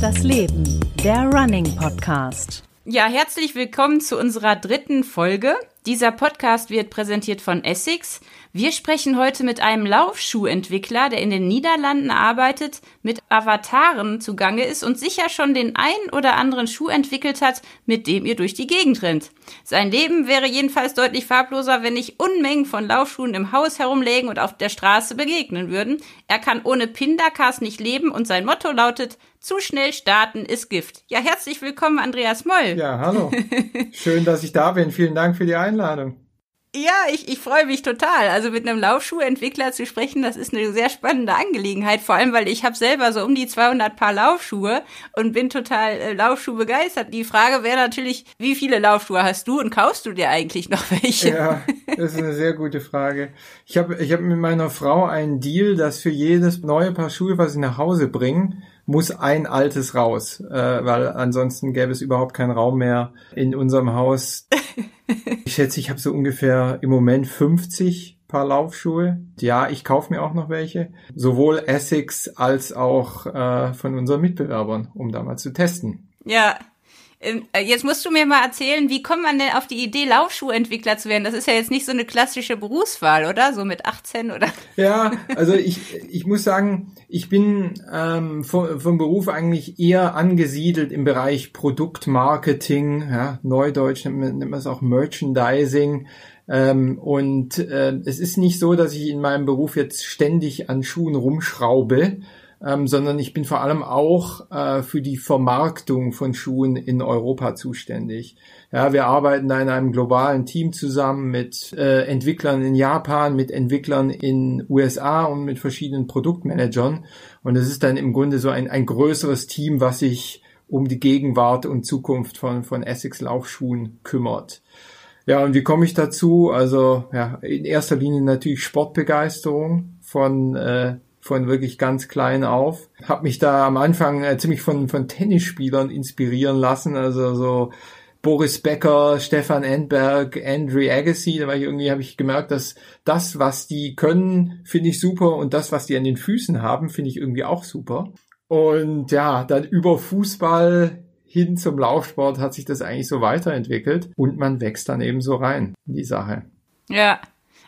das Leben, der Running Podcast. Ja, herzlich willkommen zu unserer dritten Folge. Dieser Podcast wird präsentiert von Essex. Wir sprechen heute mit einem Laufschuhentwickler, der in den Niederlanden arbeitet, mit Avataren zugange ist und sicher schon den ein oder anderen Schuh entwickelt hat, mit dem ihr durch die Gegend rennt. Sein Leben wäre jedenfalls deutlich farbloser, wenn nicht Unmengen von Laufschuhen im Haus herumlegen und auf der Straße begegnen würden. Er kann ohne Pindakas nicht leben und sein Motto lautet, zu schnell starten ist Gift. Ja, herzlich willkommen, Andreas Moll. Ja, hallo. Schön, dass ich da bin. Vielen Dank für die Einladung. Ja, ich, ich freue mich total. Also mit einem Laufschuhentwickler zu sprechen, das ist eine sehr spannende Angelegenheit. Vor allem, weil ich habe selber so um die 200 Paar Laufschuhe und bin total äh, Laufschuh begeistert. Die Frage wäre natürlich, wie viele Laufschuhe hast du und kaufst du dir eigentlich noch welche? Ja, das ist eine sehr gute Frage. Ich habe ich hab mit meiner Frau einen Deal, dass für jedes neue Paar Schuhe, was ich nach Hause bringe, muss ein altes raus, äh, weil ansonsten gäbe es überhaupt keinen Raum mehr in unserem Haus. ich schätze, ich habe so ungefähr im Moment 50 Paar Laufschuhe. Ja, ich kaufe mir auch noch welche. Sowohl Essex als auch äh, von unseren Mitbewerbern, um da mal zu testen. Ja, jetzt musst du mir mal erzählen, wie kommt man denn auf die Idee, Laufschuhentwickler zu werden? Das ist ja jetzt nicht so eine klassische Berufswahl, oder? So mit 18 oder? Ja, also ich, ich muss sagen, ich bin ähm, vom, vom Beruf eigentlich eher angesiedelt im Bereich Produktmarketing, ja, Neudeutsch nennt man, nennt man es auch Merchandising. Ähm, und äh, es ist nicht so, dass ich in meinem Beruf jetzt ständig an Schuhen rumschraube, ähm, sondern ich bin vor allem auch äh, für die Vermarktung von Schuhen in Europa zuständig. Ja, wir arbeiten da in einem globalen Team zusammen mit äh, Entwicklern in Japan, mit Entwicklern in USA und mit verschiedenen Produktmanagern. Und es ist dann im Grunde so ein, ein größeres Team, was sich um die Gegenwart und Zukunft von, von Essex Laufschuhen kümmert. Ja, und wie komme ich dazu? Also ja, in erster Linie natürlich Sportbegeisterung von äh, von wirklich ganz klein auf. Hab mich da am Anfang äh, ziemlich von, von Tennisspielern inspirieren lassen, also so Boris Becker, Stefan Endberg, Andrew Agassi, da war ich irgendwie, habe ich gemerkt, dass das, was die können, finde ich super und das, was die an den Füßen haben, finde ich irgendwie auch super. Und ja, dann über Fußball hin zum Laufsport hat sich das eigentlich so weiterentwickelt und man wächst dann eben so rein in die Sache. Ja,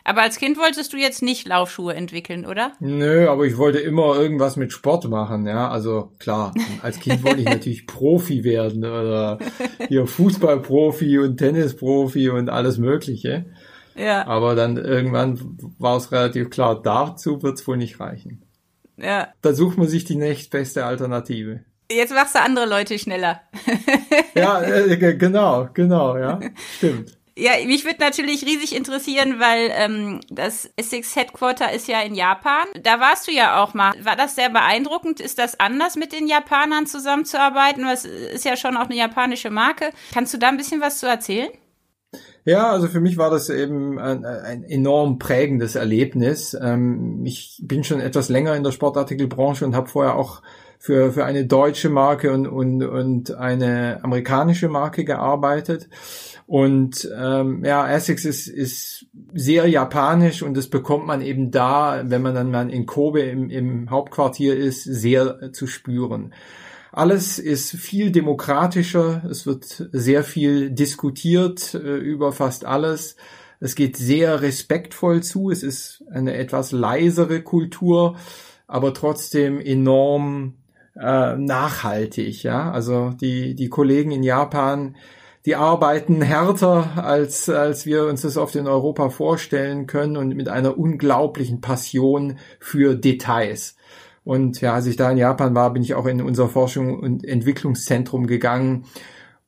aber als Kind wolltest du jetzt nicht Laufschuhe entwickeln, oder? Nö, aber ich wollte immer irgendwas mit Sport machen, ja. Also klar, als Kind wollte ich natürlich Profi werden oder hier Fußballprofi und Tennisprofi und alles Mögliche. Ja. Aber dann irgendwann war es relativ klar, dazu wird es wohl nicht reichen. Ja. Da sucht man sich die nächstbeste Alternative. Jetzt machst du andere Leute schneller. ja, äh, genau, genau, ja. Stimmt. Ja, mich würde natürlich riesig interessieren, weil ähm, das Essex Headquarter ist ja in Japan. Da warst du ja auch mal. War das sehr beeindruckend? Ist das anders, mit den Japanern zusammenzuarbeiten? Was ist ja schon auch eine japanische Marke. Kannst du da ein bisschen was zu erzählen? Ja, also für mich war das eben ein, ein enorm prägendes Erlebnis. Ähm, ich bin schon etwas länger in der Sportartikelbranche und habe vorher auch für, für eine deutsche Marke und, und, und eine amerikanische Marke gearbeitet. Und ähm, ja, Essex ist, ist sehr japanisch und das bekommt man eben da, wenn man dann mal in Kobe im, im Hauptquartier ist, sehr zu spüren. Alles ist viel demokratischer, es wird sehr viel diskutiert äh, über fast alles. Es geht sehr respektvoll zu, es ist eine etwas leisere Kultur, aber trotzdem enorm äh, nachhaltig. Ja, also die die Kollegen in Japan die arbeiten härter, als, als wir uns das oft in Europa vorstellen können und mit einer unglaublichen Passion für Details. Und ja, als ich da in Japan war, bin ich auch in unser Forschung- und Entwicklungszentrum gegangen.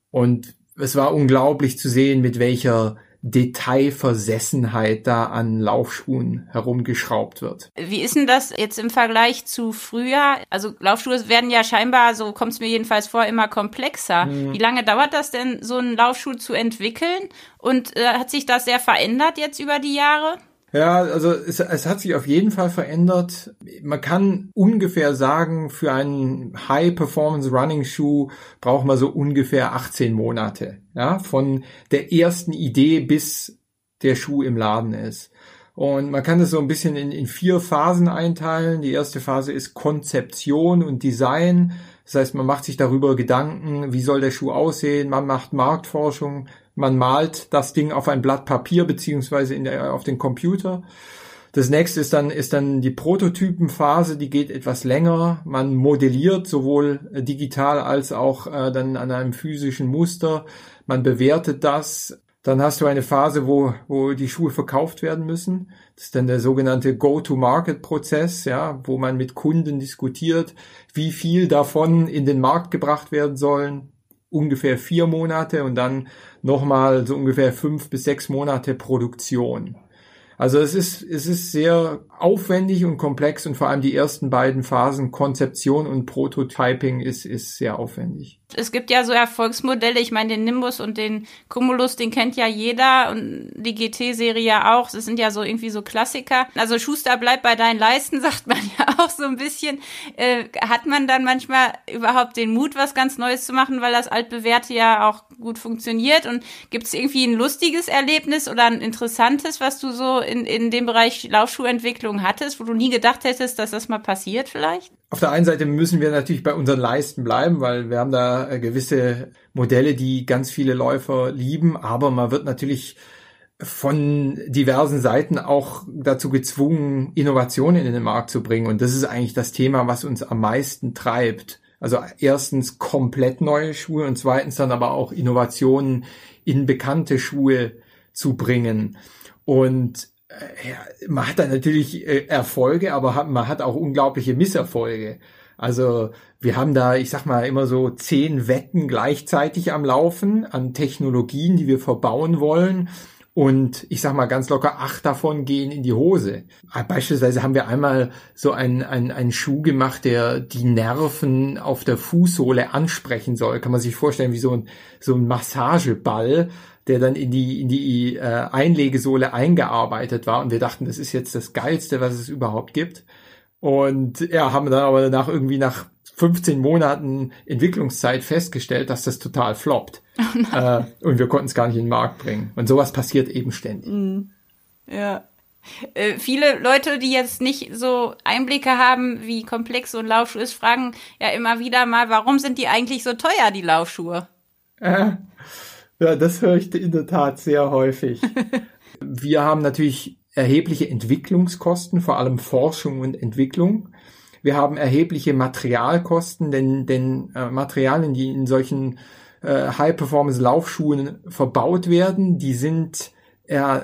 Und es war unglaublich zu sehen, mit welcher Detailversessenheit da an Laufschuhen herumgeschraubt wird. Wie ist denn das jetzt im Vergleich zu früher? Also Laufschuhe werden ja scheinbar, so kommt es mir jedenfalls vor, immer komplexer. Mhm. Wie lange dauert das denn, so einen Laufschuh zu entwickeln? Und äh, hat sich das sehr verändert jetzt über die Jahre? Ja, also es, es hat sich auf jeden Fall verändert. Man kann ungefähr sagen, für einen High-Performance-Running-Schuh braucht man so ungefähr 18 Monate. Ja, von der ersten Idee bis der Schuh im Laden ist. Und man kann das so ein bisschen in, in vier Phasen einteilen. Die erste Phase ist Konzeption und Design. Das heißt, man macht sich darüber Gedanken, wie soll der Schuh aussehen, man macht Marktforschung, man malt das Ding auf ein Blatt Papier beziehungsweise in der, auf den Computer. Das nächste ist dann, ist dann die Prototypenphase, die geht etwas länger. Man modelliert sowohl digital als auch äh, dann an einem physischen Muster. Man bewertet das. Dann hast du eine Phase, wo, wo die Schuhe verkauft werden müssen. Das ist dann der sogenannte Go-to-Market-Prozess, ja, wo man mit Kunden diskutiert, wie viel davon in den Markt gebracht werden sollen. Ungefähr vier Monate und dann nochmal so ungefähr fünf bis sechs Monate Produktion. Also es ist, es ist sehr aufwendig und komplex und vor allem die ersten beiden Phasen Konzeption und Prototyping ist, ist sehr aufwendig. Es gibt ja so Erfolgsmodelle, ich meine den Nimbus und den Cumulus, den kennt ja jeder und die GT-Serie ja auch. Das sind ja so irgendwie so Klassiker. Also Schuster bleibt bei deinen Leisten, sagt man ja auch so ein bisschen. Äh, hat man dann manchmal überhaupt den Mut, was ganz Neues zu machen, weil das altbewährte ja auch gut funktioniert? Und gibt es irgendwie ein lustiges Erlebnis oder ein interessantes, was du so in, in dem Bereich Laufschuhentwicklung hattest, wo du nie gedacht hättest, dass das mal passiert vielleicht? Auf der einen Seite müssen wir natürlich bei unseren Leisten bleiben, weil wir haben da äh, gewisse Modelle, die ganz viele Läufer lieben, aber man wird natürlich von diversen Seiten auch dazu gezwungen, Innovationen in den Markt zu bringen. Und das ist eigentlich das Thema, was uns am meisten treibt. Also erstens komplett neue Schuhe und zweitens dann aber auch Innovationen in bekannte Schuhe zu bringen. Und ja, man hat da natürlich äh, Erfolge, aber hat, man hat auch unglaubliche Misserfolge. Also wir haben da, ich sag mal, immer so zehn Wetten gleichzeitig am Laufen an Technologien, die wir verbauen wollen. Und ich sag mal ganz locker, acht davon gehen in die Hose. Beispielsweise haben wir einmal so einen, einen, einen Schuh gemacht, der die Nerven auf der Fußsohle ansprechen soll. Kann man sich vorstellen, wie so ein, so ein Massageball der dann in die, in die äh, Einlegesohle eingearbeitet war. Und wir dachten, das ist jetzt das Geilste, was es überhaupt gibt. Und ja, haben dann aber danach irgendwie nach 15 Monaten Entwicklungszeit festgestellt, dass das total floppt. Oh äh, und wir konnten es gar nicht in den Markt bringen. Und sowas passiert eben ständig. Mm. Ja. Äh, viele Leute, die jetzt nicht so Einblicke haben, wie komplex so ein Laufschuh ist, fragen ja immer wieder mal, warum sind die eigentlich so teuer, die Laufschuhe? Äh, ja, das höre ich in der Tat sehr häufig. Wir haben natürlich erhebliche Entwicklungskosten, vor allem Forschung und Entwicklung. Wir haben erhebliche Materialkosten, denn, denn äh, Materialien, die in solchen äh, High-Performance-Laufschuhen verbaut werden, die sind äh,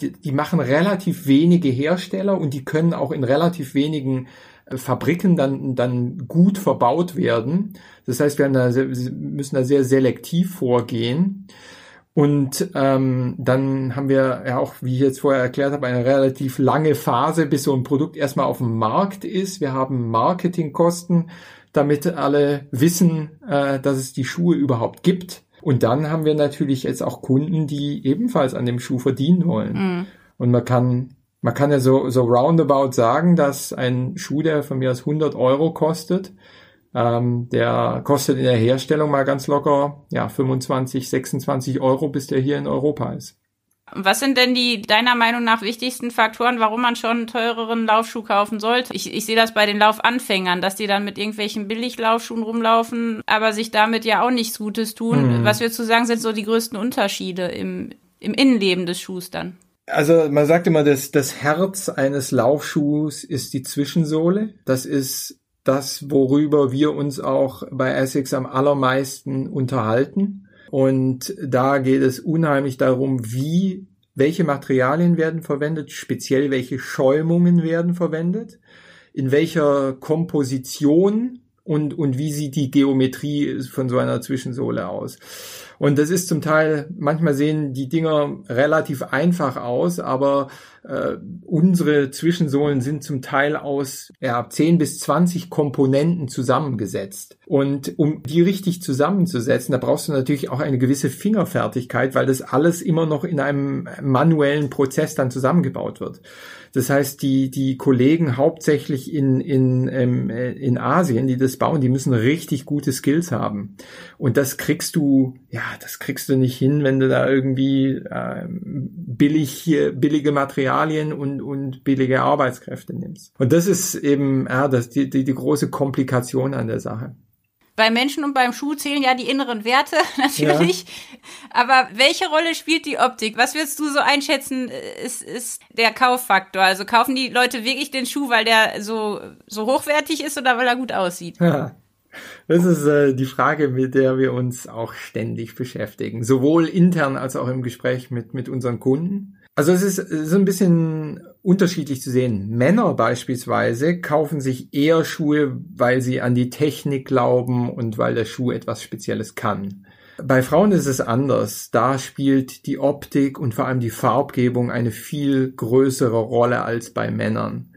die, die machen relativ wenige Hersteller und die können auch in relativ wenigen Fabriken dann, dann gut verbaut werden. Das heißt, wir da sehr, müssen da sehr selektiv vorgehen. Und ähm, dann haben wir ja auch, wie ich jetzt vorher erklärt habe, eine relativ lange Phase, bis so ein Produkt erstmal auf dem Markt ist. Wir haben Marketingkosten, damit alle wissen, äh, dass es die Schuhe überhaupt gibt. Und dann haben wir natürlich jetzt auch Kunden, die ebenfalls an dem Schuh verdienen wollen. Mhm. Und man kann man kann ja so, so roundabout sagen, dass ein Schuh, der von mir aus 100 Euro kostet, ähm, der kostet in der Herstellung mal ganz locker ja 25, 26 Euro, bis der hier in Europa ist. Was sind denn die deiner Meinung nach wichtigsten Faktoren, warum man schon einen teureren Laufschuh kaufen sollte? Ich, ich sehe das bei den Laufanfängern, dass die dann mit irgendwelchen Billiglaufschuhen rumlaufen, aber sich damit ja auch nichts Gutes tun. Mhm. Was wir zu sagen, sind so die größten Unterschiede im, im Innenleben des Schuhs dann. Also man sagt immer, dass das Herz eines Laufschuhs ist die Zwischensohle. Das ist das, worüber wir uns auch bei Essex am allermeisten unterhalten. Und da geht es unheimlich darum, wie, welche Materialien werden verwendet, speziell welche Schäumungen werden verwendet, in welcher Komposition und, und wie sieht die Geometrie von so einer Zwischensohle aus. Und das ist zum Teil, manchmal sehen die Dinger relativ einfach aus, aber äh, unsere Zwischensohlen sind zum Teil aus ja, 10 bis 20 Komponenten zusammengesetzt. Und um die richtig zusammenzusetzen, da brauchst du natürlich auch eine gewisse Fingerfertigkeit, weil das alles immer noch in einem manuellen Prozess dann zusammengebaut wird. Das heißt, die, die Kollegen hauptsächlich in, in, ähm, in Asien, die das bauen, die müssen richtig gute Skills haben. Und das kriegst du, ja, das kriegst du nicht hin, wenn du da irgendwie äh, billig, billige Materialien und, und billige Arbeitskräfte nimmst. Und das ist eben ja, das, die, die, die große Komplikation an der Sache. Bei Menschen und beim Schuh zählen ja die inneren Werte natürlich. Ja. Aber welche Rolle spielt die Optik? Was würdest du so einschätzen, ist, ist der Kauffaktor? Also kaufen die Leute wirklich den Schuh, weil der so, so hochwertig ist oder weil er gut aussieht? Ja. Das ist äh, die Frage, mit der wir uns auch ständig beschäftigen, sowohl intern als auch im Gespräch mit, mit unseren Kunden. Also es ist so ein bisschen unterschiedlich zu sehen. Männer beispielsweise kaufen sich eher Schuhe, weil sie an die Technik glauben und weil der Schuh etwas Spezielles kann. Bei Frauen ist es anders. Da spielt die Optik und vor allem die Farbgebung eine viel größere Rolle als bei Männern.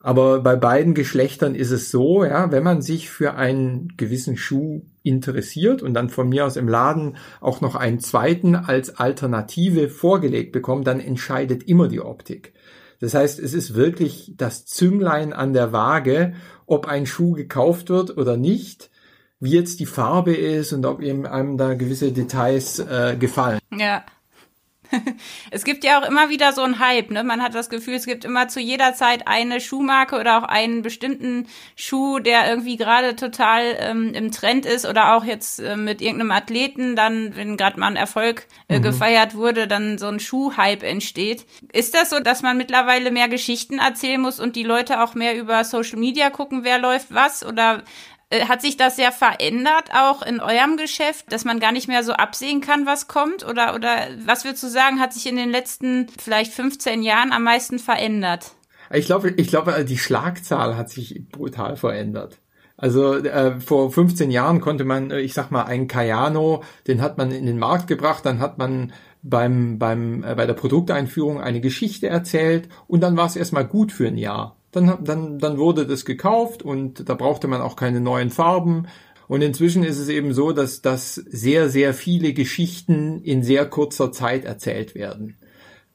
Aber bei beiden Geschlechtern ist es so, ja, wenn man sich für einen gewissen Schuh interessiert und dann von mir aus im Laden auch noch einen zweiten als Alternative vorgelegt bekommt, dann entscheidet immer die Optik. Das heißt, es ist wirklich das Zünglein an der Waage, ob ein Schuh gekauft wird oder nicht, wie jetzt die Farbe ist und ob eben einem da gewisse Details äh, gefallen. Ja. es gibt ja auch immer wieder so einen Hype, ne? Man hat das Gefühl, es gibt immer zu jeder Zeit eine Schuhmarke oder auch einen bestimmten Schuh, der irgendwie gerade total ähm, im Trend ist oder auch jetzt äh, mit irgendeinem Athleten, dann, wenn gerade mal ein Erfolg äh, mhm. gefeiert wurde, dann so ein Schuhhype entsteht. Ist das so, dass man mittlerweile mehr Geschichten erzählen muss und die Leute auch mehr über Social Media gucken, wer läuft was? Oder hat sich das sehr verändert, auch in eurem Geschäft, dass man gar nicht mehr so absehen kann, was kommt? Oder, oder was würdest du sagen, hat sich in den letzten vielleicht 15 Jahren am meisten verändert? Ich glaube, ich glaube, die Schlagzahl hat sich brutal verändert. Also äh, vor 15 Jahren konnte man, äh, ich sag mal, einen Cayano, den hat man in den Markt gebracht, dann hat man beim, beim, äh, bei der Produkteinführung eine Geschichte erzählt und dann war es erstmal gut für ein Jahr. Dann, dann, dann wurde das gekauft und da brauchte man auch keine neuen Farben. Und inzwischen ist es eben so, dass, dass sehr, sehr viele Geschichten in sehr kurzer Zeit erzählt werden.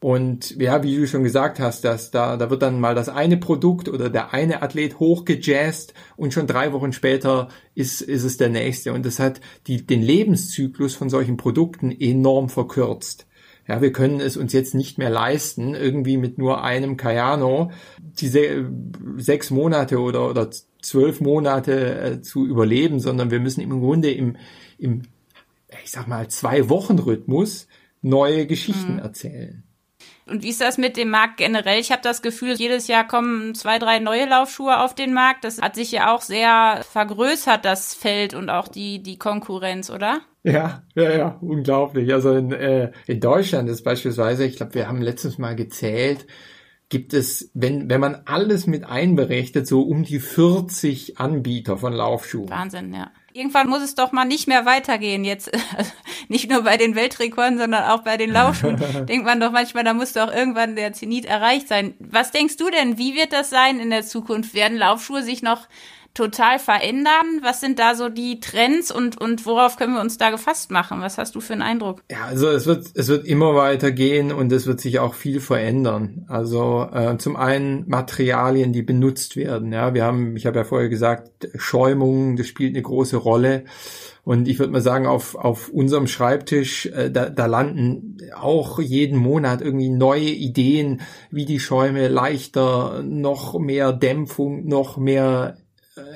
Und ja, wie du schon gesagt hast, dass da, da wird dann mal das eine Produkt oder der eine Athlet hochgejazzt und schon drei Wochen später ist, ist es der nächste. Und das hat die, den Lebenszyklus von solchen Produkten enorm verkürzt. Ja, wir können es uns jetzt nicht mehr leisten, irgendwie mit nur einem Cayano diese sechs Monate oder, oder zwölf Monate äh, zu überleben, sondern wir müssen im Grunde im, im ich sag mal, zwei Wochen Rhythmus neue Geschichten mhm. erzählen. Und wie ist das mit dem Markt generell? Ich habe das Gefühl, jedes Jahr kommen zwei, drei neue Laufschuhe auf den Markt. Das hat sich ja auch sehr vergrößert, das Feld und auch die, die Konkurrenz, oder? Ja, ja, ja, unglaublich. Also in, äh, in Deutschland ist beispielsweise, ich glaube, wir haben letztes Mal gezählt, gibt es, wenn, wenn man alles mit einberechnet, so um die 40 Anbieter von Laufschuhen. Wahnsinn, ja. Irgendwann muss es doch mal nicht mehr weitergehen jetzt. nicht nur bei den Weltrekorden, sondern auch bei den Laufschuhen. Denkt man doch manchmal, da muss doch irgendwann der Zenit erreicht sein. Was denkst du denn? Wie wird das sein in der Zukunft? Werden Laufschuhe sich noch total verändern? Was sind da so die Trends und, und worauf können wir uns da gefasst machen? Was hast du für einen Eindruck? Ja, also es wird, es wird immer weiter gehen und es wird sich auch viel verändern. Also äh, zum einen Materialien, die benutzt werden. Ja, wir haben, ich habe ja vorher gesagt, Schäumung, das spielt eine große Rolle. Und ich würde mal sagen, auf, auf unserem Schreibtisch, äh, da, da landen auch jeden Monat irgendwie neue Ideen, wie die Schäume leichter, noch mehr Dämpfung, noch mehr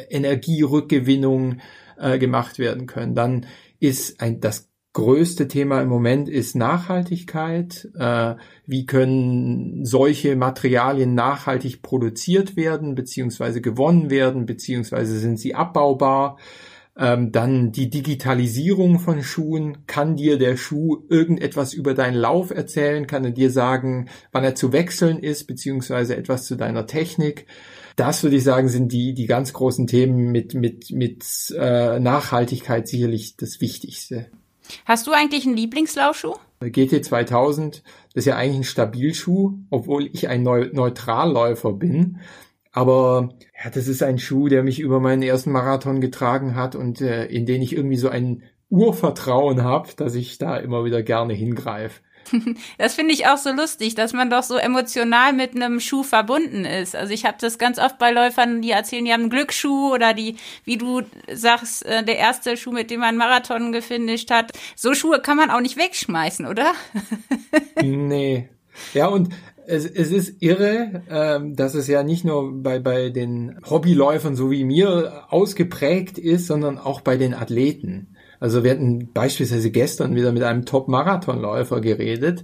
Energierückgewinnung äh, gemacht werden können. Dann ist ein, das größte Thema im Moment ist Nachhaltigkeit. Äh, wie können solche Materialien nachhaltig produziert werden, beziehungsweise gewonnen werden, beziehungsweise sind sie abbaubar? Ähm, dann die Digitalisierung von Schuhen. Kann dir der Schuh irgendetwas über deinen Lauf erzählen? Kann er dir sagen, wann er zu wechseln ist, beziehungsweise etwas zu deiner Technik? Das würde ich sagen, sind die, die ganz großen Themen mit, mit, mit äh, Nachhaltigkeit sicherlich das Wichtigste. Hast du eigentlich einen Lieblingslaufschuh? GT 2000, das ist ja eigentlich ein Stabilschuh, obwohl ich ein Neu Neutralläufer bin. Aber ja, das ist ein Schuh, der mich über meinen ersten Marathon getragen hat und äh, in den ich irgendwie so ein Urvertrauen habe, dass ich da immer wieder gerne hingreife. Das finde ich auch so lustig, dass man doch so emotional mit einem Schuh verbunden ist. Also ich habe das ganz oft bei Läufern, die erzählen, die haben einen Glücksschuh oder die, wie du sagst, äh, der erste Schuh, mit dem man Marathon gefinisht hat. So Schuhe kann man auch nicht wegschmeißen, oder? nee. Ja, und es, es ist irre, ähm, dass es ja nicht nur bei, bei den Hobbyläufern so wie mir ausgeprägt ist, sondern auch bei den Athleten. Also wir hatten beispielsweise gestern wieder mit einem Top-Marathonläufer geredet.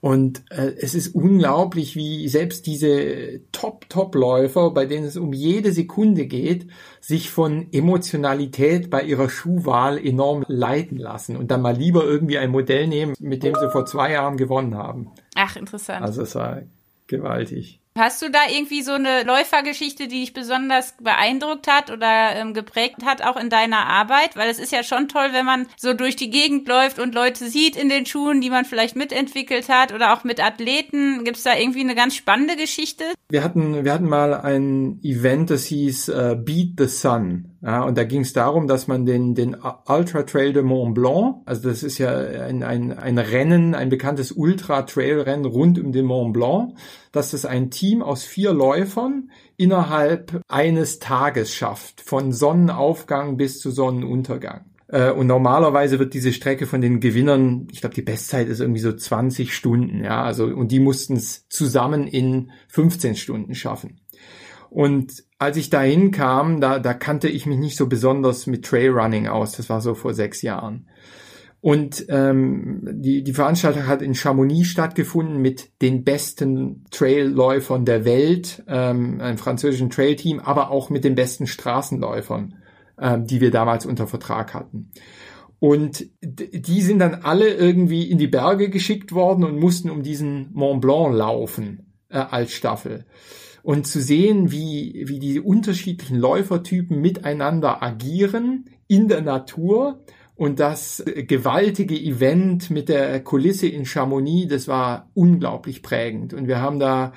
Und äh, es ist unglaublich, wie selbst diese Top-Top-Läufer, bei denen es um jede Sekunde geht, sich von Emotionalität bei ihrer Schuhwahl enorm leiten lassen und dann mal lieber irgendwie ein Modell nehmen, mit dem sie vor zwei Jahren gewonnen haben. Ach, interessant. Also es war gewaltig. Hast du da irgendwie so eine Läufergeschichte, die dich besonders beeindruckt hat oder ähm, geprägt hat, auch in deiner Arbeit? Weil es ist ja schon toll, wenn man so durch die Gegend läuft und Leute sieht in den Schuhen, die man vielleicht mitentwickelt hat oder auch mit Athleten. Gibt es da irgendwie eine ganz spannende Geschichte? Wir hatten, wir hatten mal ein Event, das hieß uh, Beat the Sun. Ja, und da ging es darum, dass man den, den Ultra Trail de Mont Blanc, also das ist ja ein, ein, ein Rennen, ein bekanntes Ultra Trail Rennen rund um den Mont Blanc, dass es ein Team aus vier Läufern innerhalb eines Tages schafft, von Sonnenaufgang bis zu Sonnenuntergang. Äh, und normalerweise wird diese Strecke von den Gewinnern, ich glaube, die Bestzeit ist irgendwie so 20 Stunden, ja, also, und die mussten es zusammen in 15 Stunden schaffen. Und als ich dahin kam, da, da kannte ich mich nicht so besonders mit Trailrunning aus. Das war so vor sechs Jahren. Und ähm, die, die Veranstaltung hat in Chamonix stattgefunden mit den besten Trailläufern der Welt, ähm, einem französischen Trailteam, aber auch mit den besten Straßenläufern, ähm, die wir damals unter Vertrag hatten. Und die sind dann alle irgendwie in die Berge geschickt worden und mussten um diesen Mont Blanc laufen äh, als Staffel und zu sehen, wie, wie die unterschiedlichen Läufertypen miteinander agieren in der Natur. Und das gewaltige Event mit der Kulisse in Chamonix, das war unglaublich prägend. Und wir haben da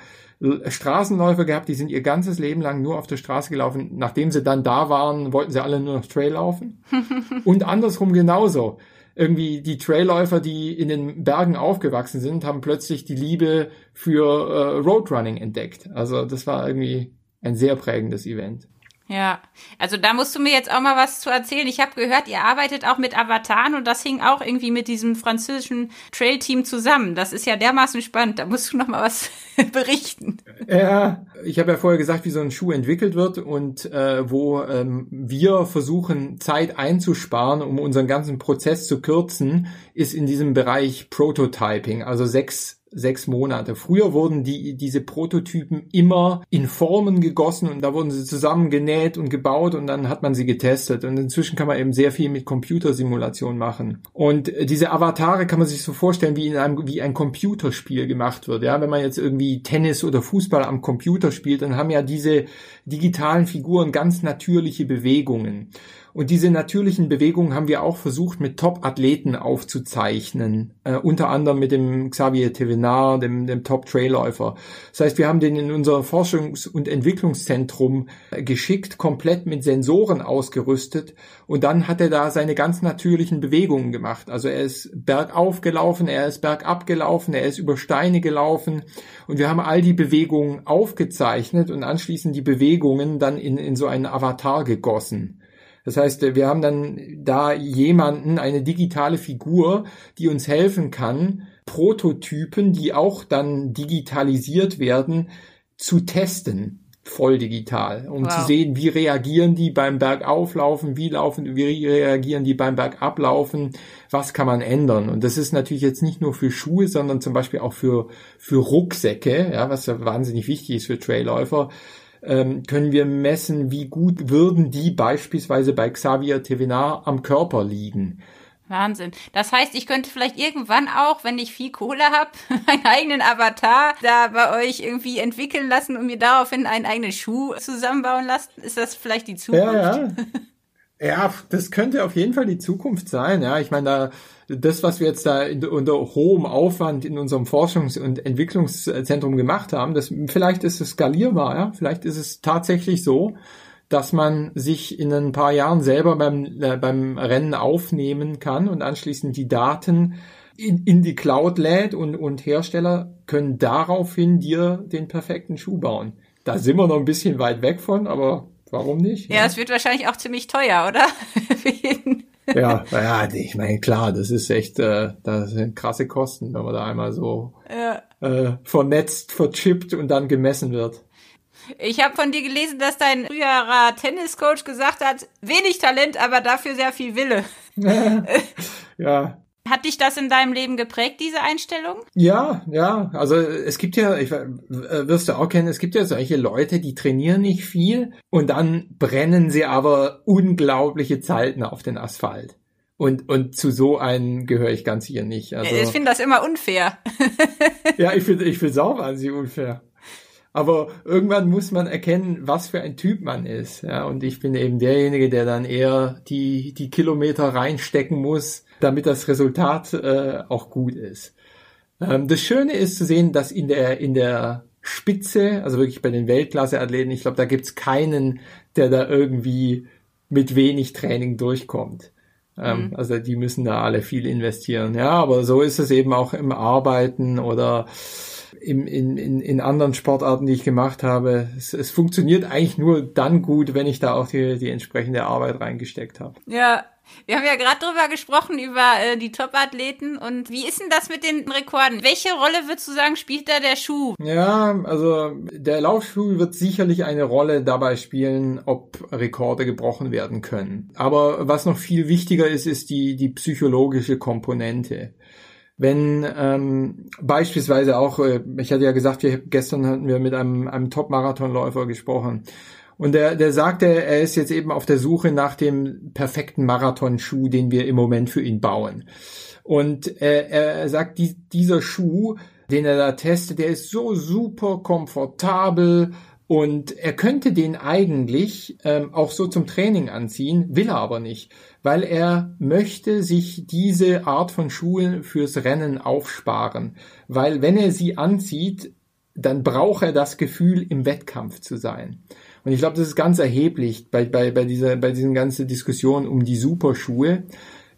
Straßenläufer gehabt, die sind ihr ganzes Leben lang nur auf der Straße gelaufen. Nachdem sie dann da waren, wollten sie alle nur noch Trail laufen. Und andersrum genauso irgendwie die Trailläufer, die in den Bergen aufgewachsen sind, haben plötzlich die Liebe für äh, Roadrunning entdeckt. Also das war irgendwie ein sehr prägendes Event. Ja, also da musst du mir jetzt auch mal was zu erzählen. Ich habe gehört, ihr arbeitet auch mit Avataren und das hing auch irgendwie mit diesem französischen Trail-Team zusammen. Das ist ja dermaßen spannend. Da musst du noch mal was berichten. Ja, ich habe ja vorher gesagt, wie so ein Schuh entwickelt wird und äh, wo ähm, wir versuchen, Zeit einzusparen, um unseren ganzen Prozess zu kürzen, ist in diesem Bereich Prototyping, also sechs sechs Monate. Früher wurden die, diese Prototypen immer in Formen gegossen und da wurden sie zusammen genäht und gebaut und dann hat man sie getestet. Und inzwischen kann man eben sehr viel mit Computersimulation machen. Und diese Avatare kann man sich so vorstellen, wie in einem, wie ein Computerspiel gemacht wird. Ja, wenn man jetzt irgendwie Tennis oder Fußball am Computer spielt, dann haben ja diese digitalen Figuren ganz natürliche Bewegungen. Und diese natürlichen Bewegungen haben wir auch versucht mit Top-Athleten aufzuzeichnen, äh, unter anderem mit dem Xavier Tevenard, dem, dem Top-Trailläufer. Das heißt, wir haben den in unser Forschungs- und Entwicklungszentrum äh, geschickt, komplett mit Sensoren ausgerüstet und dann hat er da seine ganz natürlichen Bewegungen gemacht. Also er ist bergauf gelaufen, er ist bergab gelaufen, er ist über Steine gelaufen und wir haben all die Bewegungen aufgezeichnet und anschließend die Bewegungen dann in, in so einen Avatar gegossen. Das heißt, wir haben dann da jemanden, eine digitale Figur, die uns helfen kann, Prototypen, die auch dann digitalisiert werden, zu testen voll digital, um wow. zu sehen, wie reagieren die beim Bergauflaufen, wie laufen, wie reagieren die beim Bergablaufen, was kann man ändern. Und das ist natürlich jetzt nicht nur für Schuhe, sondern zum Beispiel auch für, für Rucksäcke, ja, was ja wahnsinnig wichtig ist für Trailläufer ähm, können wir messen, wie gut würden die beispielsweise bei Xavier Tevenar am Körper liegen. Wahnsinn. Das heißt, ich könnte vielleicht irgendwann auch, wenn ich viel Kohle habe, meinen eigenen Avatar da bei euch irgendwie entwickeln lassen und mir daraufhin einen eigenen Schuh zusammenbauen lassen. Ist das vielleicht die Zukunft? Ja, ja. Ja, das könnte auf jeden Fall die Zukunft sein. Ja, ich meine, da, das, was wir jetzt da in, unter hohem Aufwand in unserem Forschungs- und Entwicklungszentrum gemacht haben, das, vielleicht ist es skalierbar. Ja, vielleicht ist es tatsächlich so, dass man sich in ein paar Jahren selber beim, äh, beim Rennen aufnehmen kann und anschließend die Daten in, in die Cloud lädt und, und Hersteller können daraufhin dir den perfekten Schuh bauen. Da sind wir noch ein bisschen weit weg von, aber Warum nicht? Ja, ja, es wird wahrscheinlich auch ziemlich teuer, oder? Für jeden. Ja, ja, ich meine, klar, das ist echt, äh, das sind krasse Kosten, wenn man da einmal so ja. äh, vernetzt, verchippt und dann gemessen wird. Ich habe von dir gelesen, dass dein früherer Tenniscoach gesagt hat, wenig Talent, aber dafür sehr viel Wille. ja, hat dich das in deinem Leben geprägt, diese Einstellung? Ja, ja. Also es gibt ja, ich, äh, wirst du auch kennen, es gibt ja solche Leute, die trainieren nicht viel und dann brennen sie aber unglaubliche Zeiten auf den Asphalt. Und, und zu so einen gehöre ich ganz sicher nicht. Also, ich finde das immer unfair. ja, ich finde ich finde es auch wahnsinnig unfair. Aber irgendwann muss man erkennen, was für ein Typ man ist. Ja, und ich bin eben derjenige, der dann eher die, die Kilometer reinstecken muss, damit das Resultat äh, auch gut ist. Ähm, das Schöne ist zu sehen, dass in der, in der Spitze, also wirklich bei den Weltklasse-Athleten, ich glaube, da gibt's keinen, der da irgendwie mit wenig Training durchkommt. Ähm, mhm. Also die müssen da alle viel investieren. Ja, aber so ist es eben auch im Arbeiten oder im, in, in, in anderen Sportarten, die ich gemacht habe. Es, es funktioniert eigentlich nur dann gut, wenn ich da auch die, die entsprechende Arbeit reingesteckt habe. Ja, wir haben ja gerade drüber gesprochen, über äh, die Top-Athleten. Und wie ist denn das mit den Rekorden? Welche Rolle würdest du sagen, spielt da der Schuh? Ja, also der Laufschuh wird sicherlich eine Rolle dabei spielen, ob Rekorde gebrochen werden können. Aber was noch viel wichtiger ist, ist die, die psychologische Komponente wenn ähm, beispielsweise auch, äh, ich hatte ja gesagt, wir, gestern hatten wir mit einem, einem Top-Marathonläufer gesprochen. Und der, der sagte, er ist jetzt eben auf der Suche nach dem perfekten Marathonschuh, den wir im Moment für ihn bauen. Und äh, er sagt, die, dieser Schuh, den er da testet, der ist so super komfortabel und er könnte den eigentlich ähm, auch so zum Training anziehen, will er aber nicht weil er möchte sich diese Art von Schuhen fürs Rennen aufsparen, weil wenn er sie anzieht, dann braucht er das Gefühl, im Wettkampf zu sein. Und ich glaube, das ist ganz erheblich bei, bei, bei, dieser, bei diesen ganzen Diskussionen um die Superschuhe,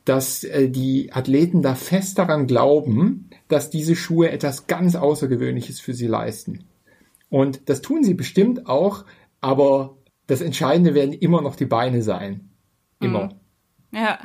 dass äh, die Athleten da fest daran glauben, dass diese Schuhe etwas ganz Außergewöhnliches für sie leisten. Und das tun sie bestimmt auch, aber das Entscheidende werden immer noch die Beine sein. Immer. Mhm. Ja.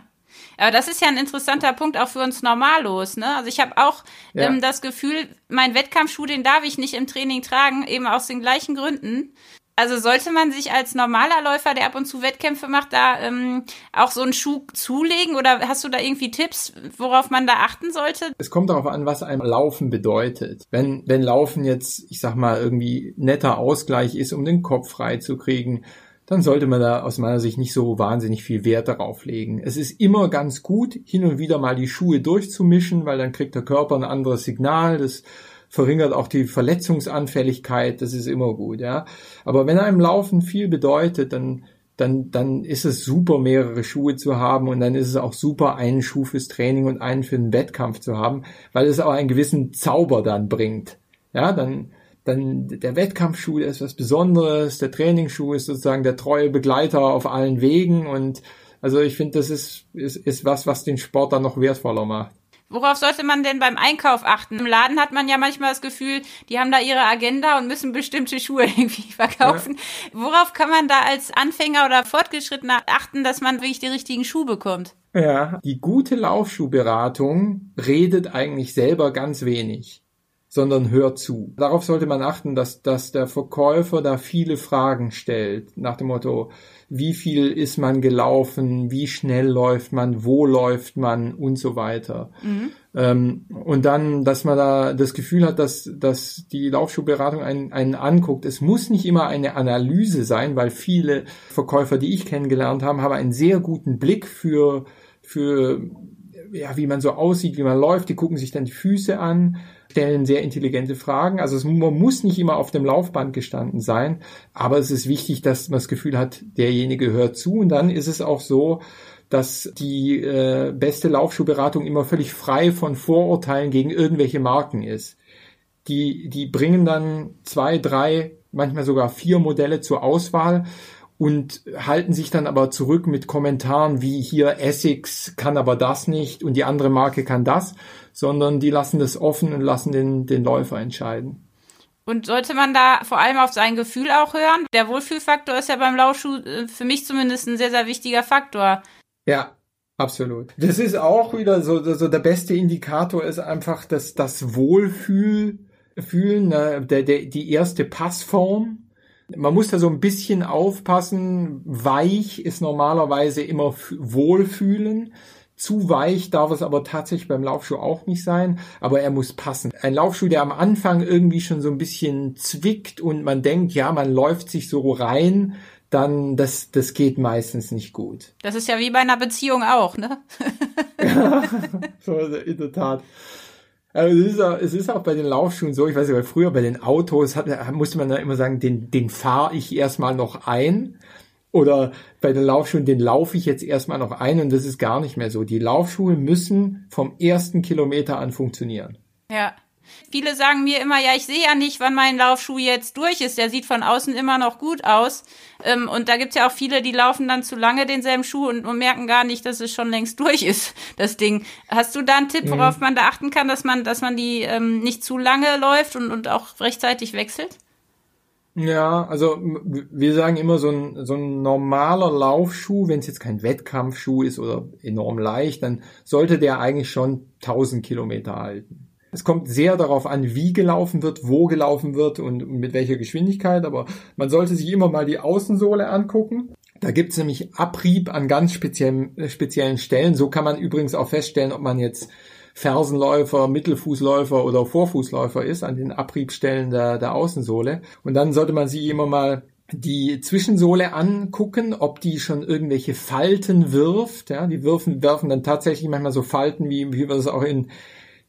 Aber das ist ja ein interessanter Punkt auch für uns Normalos, ne? Also ich habe auch ja. ähm, das Gefühl, mein Wettkampfschuh, den darf ich nicht im Training tragen, eben aus den gleichen Gründen. Also sollte man sich als normaler Läufer, der ab und zu Wettkämpfe macht, da ähm, auch so einen Schuh zulegen oder hast du da irgendwie Tipps, worauf man da achten sollte? Es kommt darauf an, was einem Laufen bedeutet. Wenn, wenn Laufen jetzt, ich sag mal, irgendwie netter Ausgleich ist, um den Kopf frei zu kriegen, dann sollte man da aus meiner Sicht nicht so wahnsinnig viel Wert darauf legen. Es ist immer ganz gut, hin und wieder mal die Schuhe durchzumischen, weil dann kriegt der Körper ein anderes Signal. Das verringert auch die Verletzungsanfälligkeit. Das ist immer gut, ja. Aber wenn einem Laufen viel bedeutet, dann dann, dann ist es super, mehrere Schuhe zu haben und dann ist es auch super, einen Schuh fürs Training und einen für den Wettkampf zu haben, weil es auch einen gewissen Zauber dann bringt. Ja, dann, dann der Wettkampfschuh ist was Besonderes, der Trainingsschuh ist sozusagen der treue Begleiter auf allen Wegen und also ich finde, das ist, ist, ist was, was den Sport dann noch wertvoller macht. Worauf sollte man denn beim Einkauf achten? Im Laden hat man ja manchmal das Gefühl, die haben da ihre Agenda und müssen bestimmte Schuhe irgendwie verkaufen. Ja. Worauf kann man da als Anfänger oder Fortgeschrittener achten, dass man wirklich den richtigen Schuh bekommt? Ja, die gute Laufschuhberatung redet eigentlich selber ganz wenig sondern hört zu. Darauf sollte man achten, dass, dass der Verkäufer da viele Fragen stellt, nach dem Motto, wie viel ist man gelaufen, wie schnell läuft man, wo läuft man und so weiter. Mhm. Ähm, und dann, dass man da das Gefühl hat, dass, dass die Laufschuhberatung einen, einen anguckt. Es muss nicht immer eine Analyse sein, weil viele Verkäufer, die ich kennengelernt habe, haben einen sehr guten Blick für, für ja, wie man so aussieht, wie man läuft. Die gucken sich dann die Füße an stellen sehr intelligente Fragen. Also es, man muss nicht immer auf dem Laufband gestanden sein, aber es ist wichtig, dass man das Gefühl hat, derjenige hört zu. Und dann ist es auch so, dass die äh, beste Laufschuhberatung immer völlig frei von Vorurteilen gegen irgendwelche Marken ist. Die, die bringen dann zwei, drei, manchmal sogar vier Modelle zur Auswahl und halten sich dann aber zurück mit Kommentaren wie hier Essex kann aber das nicht und die andere Marke kann das, sondern die lassen das offen und lassen den, den Läufer entscheiden. Und sollte man da vor allem auf sein Gefühl auch hören? Der Wohlfühlfaktor ist ja beim Laufschuh äh, für mich zumindest ein sehr, sehr wichtiger Faktor. Ja, Absolut. Das ist auch wieder so, so der beste Indikator ist einfach, dass das Wohlfühl, fühlen, ne, der, der, die erste Passform. Man muss da so ein bisschen aufpassen. Weich ist normalerweise immer Wohlfühlen. Zu weich darf es aber tatsächlich beim Laufschuh auch nicht sein, aber er muss passen. Ein Laufschuh, der am Anfang irgendwie schon so ein bisschen zwickt und man denkt, ja, man läuft sich so rein, dann das, das geht meistens nicht gut. Das ist ja wie bei einer Beziehung auch, ne? ja, so in der Tat. Also es, ist auch, es ist auch bei den Laufschuhen so, ich weiß nicht, weil früher bei den Autos hat, musste man da immer sagen, den, den fahre ich erstmal noch ein. Oder bei den Laufschuhen, den laufe ich jetzt erstmal noch ein und das ist gar nicht mehr so. Die Laufschuhe müssen vom ersten Kilometer an funktionieren. Ja. Viele sagen mir immer, ja, ich sehe ja nicht, wann mein Laufschuh jetzt durch ist. Der sieht von außen immer noch gut aus. Ähm, und da gibt's ja auch viele, die laufen dann zu lange denselben Schuh und, und, merken gar nicht, dass es schon längst durch ist, das Ding. Hast du da einen Tipp, worauf mhm. man da achten kann, dass man, dass man die ähm, nicht zu lange läuft und, und auch rechtzeitig wechselt? Ja, also wir sagen immer so ein, so ein normaler Laufschuh, wenn es jetzt kein Wettkampfschuh ist oder enorm leicht, dann sollte der eigentlich schon 1000 Kilometer halten. Es kommt sehr darauf an, wie gelaufen wird, wo gelaufen wird und mit welcher Geschwindigkeit, aber man sollte sich immer mal die Außensohle angucken. Da gibt's nämlich Abrieb an ganz speziellen, äh, speziellen Stellen. So kann man übrigens auch feststellen, ob man jetzt Fersenläufer, Mittelfußläufer oder Vorfußläufer ist, an den Abriebstellen der, der Außensohle. Und dann sollte man sich immer mal die Zwischensohle angucken, ob die schon irgendwelche Falten wirft. Ja, die werfen, werfen dann tatsächlich manchmal so Falten, wie, wie wir das auch in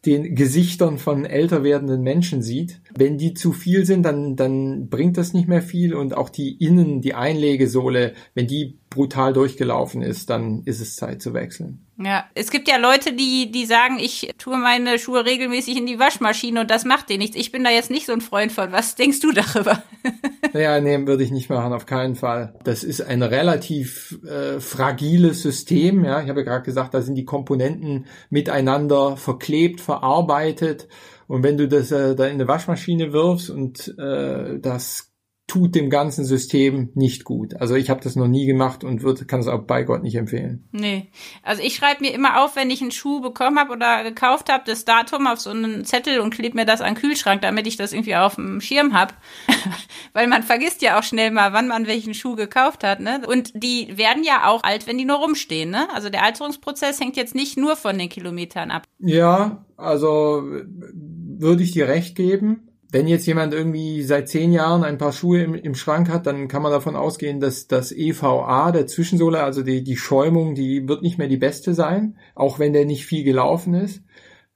den Gesichtern von älter werdenden Menschen sieht. Wenn die zu viel sind, dann, dann bringt das nicht mehr viel und auch die Innen, die Einlegesohle, wenn die brutal durchgelaufen ist, dann ist es Zeit zu wechseln. Ja, es gibt ja Leute, die, die sagen, ich tue meine Schuhe regelmäßig in die Waschmaschine und das macht dir nichts. Ich bin da jetzt nicht so ein Freund von. Was denkst du darüber? Ja, nee, würde ich nicht machen, auf keinen Fall. Das ist ein relativ äh, fragiles System. Ja, ich habe ja gerade gesagt, da sind die Komponenten miteinander verklebt, verarbeitet. Und wenn du das äh, da in eine Waschmaschine wirfst und äh, das tut dem ganzen System nicht gut. Also ich habe das noch nie gemacht und würde, kann es auch bei Gott nicht empfehlen. Nee. Also ich schreibe mir immer auf, wenn ich einen Schuh bekommen habe oder gekauft habe, das Datum auf so einen Zettel und klebe mir das an den Kühlschrank, damit ich das irgendwie auf dem Schirm habe. Weil man vergisst ja auch schnell mal, wann man welchen Schuh gekauft hat. Ne? Und die werden ja auch alt, wenn die nur rumstehen. Ne? Also der Alterungsprozess hängt jetzt nicht nur von den Kilometern ab. Ja, also würde ich dir recht geben wenn jetzt jemand irgendwie seit zehn Jahren ein paar Schuhe im, im, Schrank hat, dann kann man davon ausgehen, dass das EVA der Zwischensohle, also die, die Schäumung, die wird nicht mehr die beste sein, auch wenn der nicht viel gelaufen ist.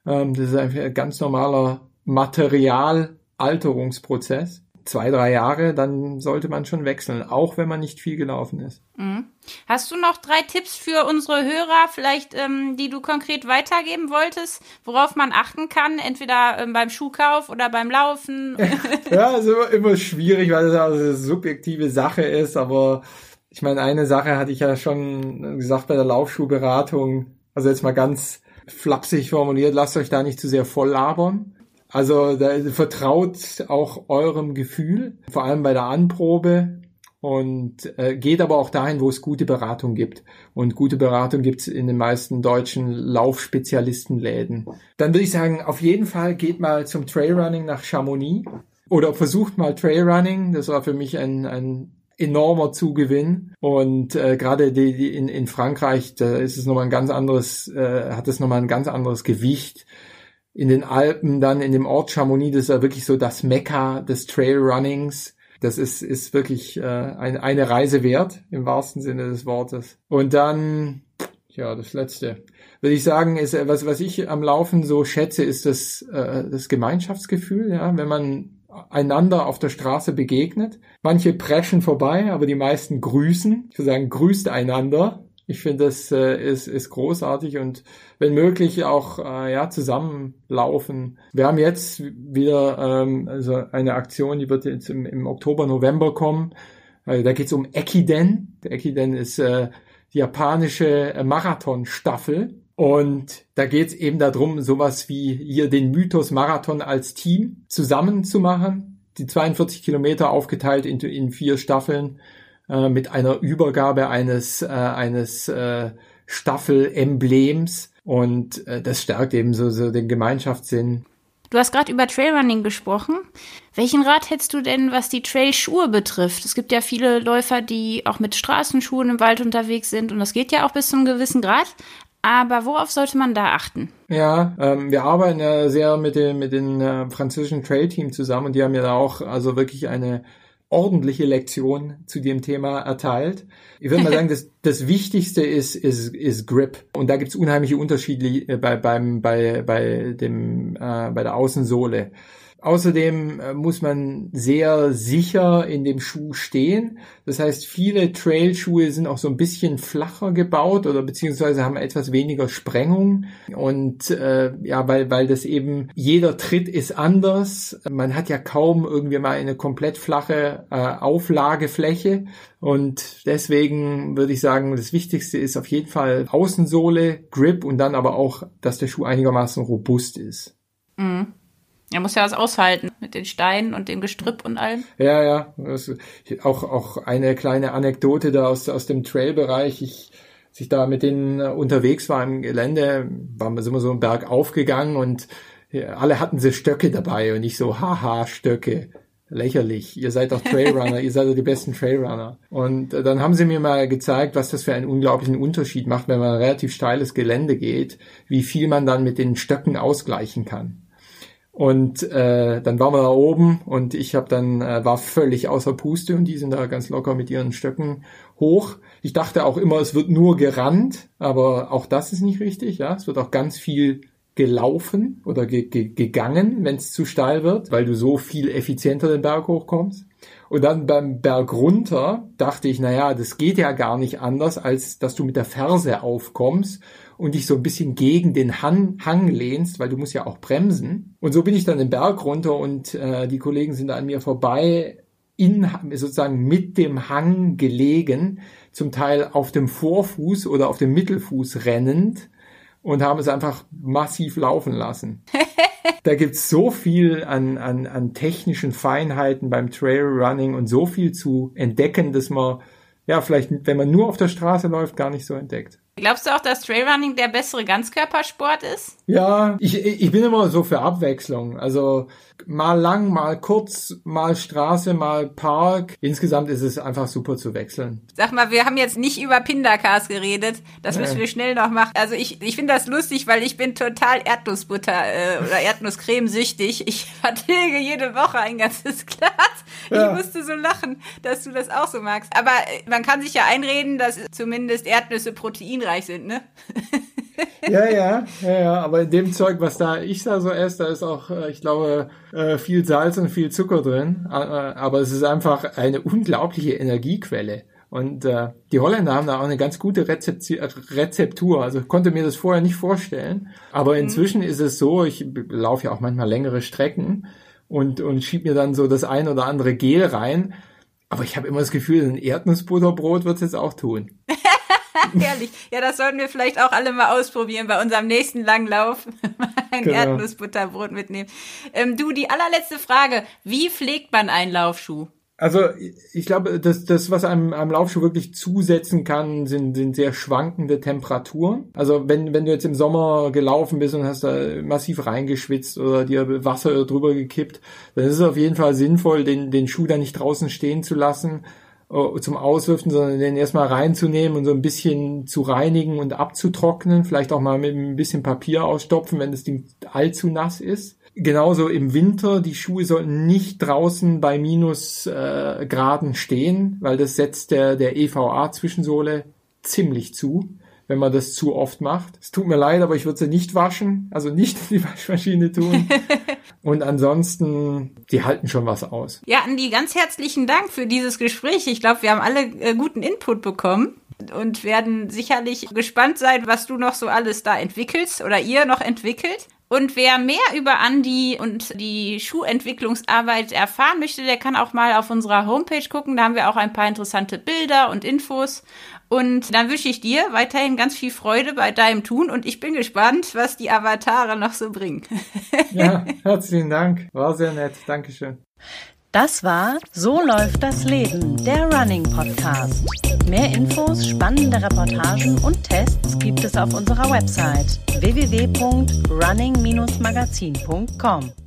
Ähm, das ist einfach ein ganz normaler Materialalterungsprozess zwei, drei Jahre, dann sollte man schon wechseln, auch wenn man nicht viel gelaufen ist. Mhm. Hast du noch drei Tipps für unsere Hörer, vielleicht, ähm, die du konkret weitergeben wolltest, worauf man achten kann, entweder ähm, beim Schuhkauf oder beim Laufen? ja, ist immer, schwierig, weil das ja eine subjektive Sache ist, aber ich meine, eine Sache hatte ich ja schon gesagt bei der Laufschuhberatung, also jetzt mal ganz flapsig formuliert, lasst euch da nicht zu sehr voll labern. Also da, vertraut auch eurem Gefühl, vor allem bei der Anprobe und äh, geht aber auch dahin, wo es gute Beratung gibt. Und gute Beratung gibt's in den meisten deutschen Laufspezialistenläden. Dann würde ich sagen, auf jeden Fall geht mal zum Trailrunning nach Chamonix oder versucht mal Trailrunning. Das war für mich ein, ein enormer Zugewinn und äh, gerade die, die in, in Frankreich da ist es nochmal ein ganz anderes äh, hat es nochmal ein ganz anderes Gewicht in den Alpen, dann in dem Ort Chamonix, das ist ja wirklich so das Mekka des Trailrunnings. Das ist, ist wirklich äh, ein, eine Reise wert, im wahrsten Sinne des Wortes. Und dann, ja, das Letzte. Würde ich sagen, ist, was, was ich am Laufen so schätze, ist das, äh, das Gemeinschaftsgefühl, ja, wenn man einander auf der Straße begegnet. Manche preschen vorbei, aber die meisten grüßen. Ich würde sagen, grüßt einander. Ich finde, das äh, ist, ist großartig und wenn möglich auch äh, ja zusammenlaufen. Wir haben jetzt wieder ähm, also eine Aktion, die wird jetzt im, im Oktober, November kommen. Also da geht es um Ekiden. Der Ekiden ist äh, die japanische äh, Marathonstaffel. Und da geht es eben darum, sowas wie hier den Mythos Marathon als Team zusammenzumachen. Die 42 Kilometer aufgeteilt in, in vier Staffeln äh, mit einer Übergabe eines, äh, eines äh, Staffel-Emblems und äh, das stärkt eben so, so den Gemeinschaftssinn. Du hast gerade über Trailrunning gesprochen. Welchen Rat hättest du denn, was die Trailschuhe betrifft? Es gibt ja viele Läufer, die auch mit Straßenschuhen im Wald unterwegs sind und das geht ja auch bis zu einem gewissen Grad. Aber worauf sollte man da achten? Ja, ähm, wir arbeiten ja sehr mit dem mit den äh, französischen Trail Team zusammen und die haben ja auch also wirklich eine ordentliche Lektion zu dem Thema erteilt. Ich würde mal sagen, das, das Wichtigste ist, ist, ist Grip. Und da gibt es unheimliche Unterschiede äh, bei, beim, bei, bei, dem, äh, bei der Außensohle. Außerdem äh, muss man sehr sicher in dem Schuh stehen. Das heißt, viele Trailschuhe sind auch so ein bisschen flacher gebaut oder beziehungsweise haben etwas weniger Sprengung. Und äh, ja, weil, weil das eben jeder Tritt ist anders. Man hat ja kaum irgendwie mal eine komplett flache äh, Auflagefläche. Und deswegen würde ich sagen, das Wichtigste ist auf jeden Fall Außensohle, Grip und dann aber auch, dass der Schuh einigermaßen robust ist. Mhm. Er muss ja was aushalten mit den Steinen und dem Gestrüpp und allem. Ja, ja. Auch, auch eine kleine Anekdote da aus, aus dem Trailbereich. Ich, als ich da mit denen unterwegs war im Gelände, waren wir, sind wir so einen Berg aufgegangen und alle hatten sie Stöcke dabei und ich so, haha, Stöcke. Lächerlich. Ihr seid doch Trailrunner, ihr seid doch die besten Trailrunner. Und dann haben sie mir mal gezeigt, was das für einen unglaublichen Unterschied macht, wenn man ein relativ steiles Gelände geht, wie viel man dann mit den Stöcken ausgleichen kann. Und äh, dann waren wir da oben und ich habe dann äh, war völlig außer Puste und die sind da ganz locker mit ihren Stöcken hoch. Ich dachte auch immer, es wird nur gerannt, aber auch das ist nicht richtig. Ja, es wird auch ganz viel gelaufen oder ge ge gegangen, wenn es zu steil wird, weil du so viel effizienter den Berg hochkommst. Und dann beim Berg runter dachte ich, na ja, das geht ja gar nicht anders, als dass du mit der Ferse aufkommst und dich so ein bisschen gegen den Hang, Hang lehnst, weil du musst ja auch bremsen. Und so bin ich dann den Berg runter und äh, die Kollegen sind an mir vorbei, in, sozusagen mit dem Hang gelegen, zum Teil auf dem Vorfuß oder auf dem Mittelfuß rennend und haben es einfach massiv laufen lassen. da gibt's so viel an, an, an technischen Feinheiten beim Trailrunning und so viel zu entdecken, dass man ja vielleicht, wenn man nur auf der Straße läuft, gar nicht so entdeckt. Glaubst du auch, dass Trailrunning der bessere Ganzkörpersport ist? Ja, ich, ich bin immer so für Abwechslung. Also mal lang, mal kurz, mal Straße, mal Park. Insgesamt ist es einfach super zu wechseln. Sag mal, wir haben jetzt nicht über Pindakas geredet. Das müssen wir schnell noch machen. Also ich, ich finde das lustig, weil ich bin total Erdnussbutter äh, oder Erdnusscreme süchtig. Ich vertilge jede Woche ein ganzes Glas. Ja. Ich musste so lachen, dass du das auch so magst. Aber äh, man kann sich ja einreden, dass zumindest Erdnüsse proteinreich sind, ne? ja, ja, ja, ja, aber in dem Zeug, was da ich da so esse, da ist auch, äh, ich glaube, äh, viel Salz und viel Zucker drin. Aber es ist einfach eine unglaubliche Energiequelle. Und äh, die Holländer haben da auch eine ganz gute Rezeptur. Also ich konnte mir das vorher nicht vorstellen. Aber mhm. inzwischen mhm. ist es so, ich laufe ja auch manchmal längere Strecken und, und schieb mir dann so das ein oder andere Gel rein. Aber ich habe immer das Gefühl, ein Erdnussbutterbrot wird es jetzt auch tun. Herrlich. Ja, das sollten wir vielleicht auch alle mal ausprobieren bei unserem nächsten Langlauf. ein genau. Erdnussbutterbrot mitnehmen. Ähm, du, die allerletzte Frage. Wie pflegt man einen Laufschuh? Also ich glaube, das, das was einem, einem Laufschuh wirklich zusetzen kann, sind, sind sehr schwankende Temperaturen. Also wenn, wenn du jetzt im Sommer gelaufen bist und hast da massiv reingeschwitzt oder dir Wasser drüber gekippt, dann ist es auf jeden Fall sinnvoll, den, den Schuh da nicht draußen stehen zu lassen, zum Auslüften, sondern den erstmal reinzunehmen und so ein bisschen zu reinigen und abzutrocknen, vielleicht auch mal mit ein bisschen Papier ausstopfen, wenn das Ding allzu nass ist. Genauso im Winter, die Schuhe sollten nicht draußen bei Minus äh, stehen, weil das setzt der, der EVA-Zwischensohle ziemlich zu wenn man das zu oft macht. Es tut mir leid, aber ich würde sie nicht waschen, also nicht in die Waschmaschine tun. Und ansonsten, die halten schon was aus. Ja, Andi, ganz herzlichen Dank für dieses Gespräch. Ich glaube, wir haben alle äh, guten Input bekommen und werden sicherlich gespannt sein, was du noch so alles da entwickelst oder ihr noch entwickelt. Und wer mehr über Andi und die Schuhentwicklungsarbeit erfahren möchte, der kann auch mal auf unserer Homepage gucken. Da haben wir auch ein paar interessante Bilder und Infos. Und dann wünsche ich dir weiterhin ganz viel Freude bei deinem Tun und ich bin gespannt, was die Avatare noch so bringen. ja, herzlichen Dank. War sehr nett. Dankeschön. Das war So läuft das Leben, der Running Podcast. Mehr Infos, spannende Reportagen und Tests gibt es auf unserer Website www.running-magazin.com.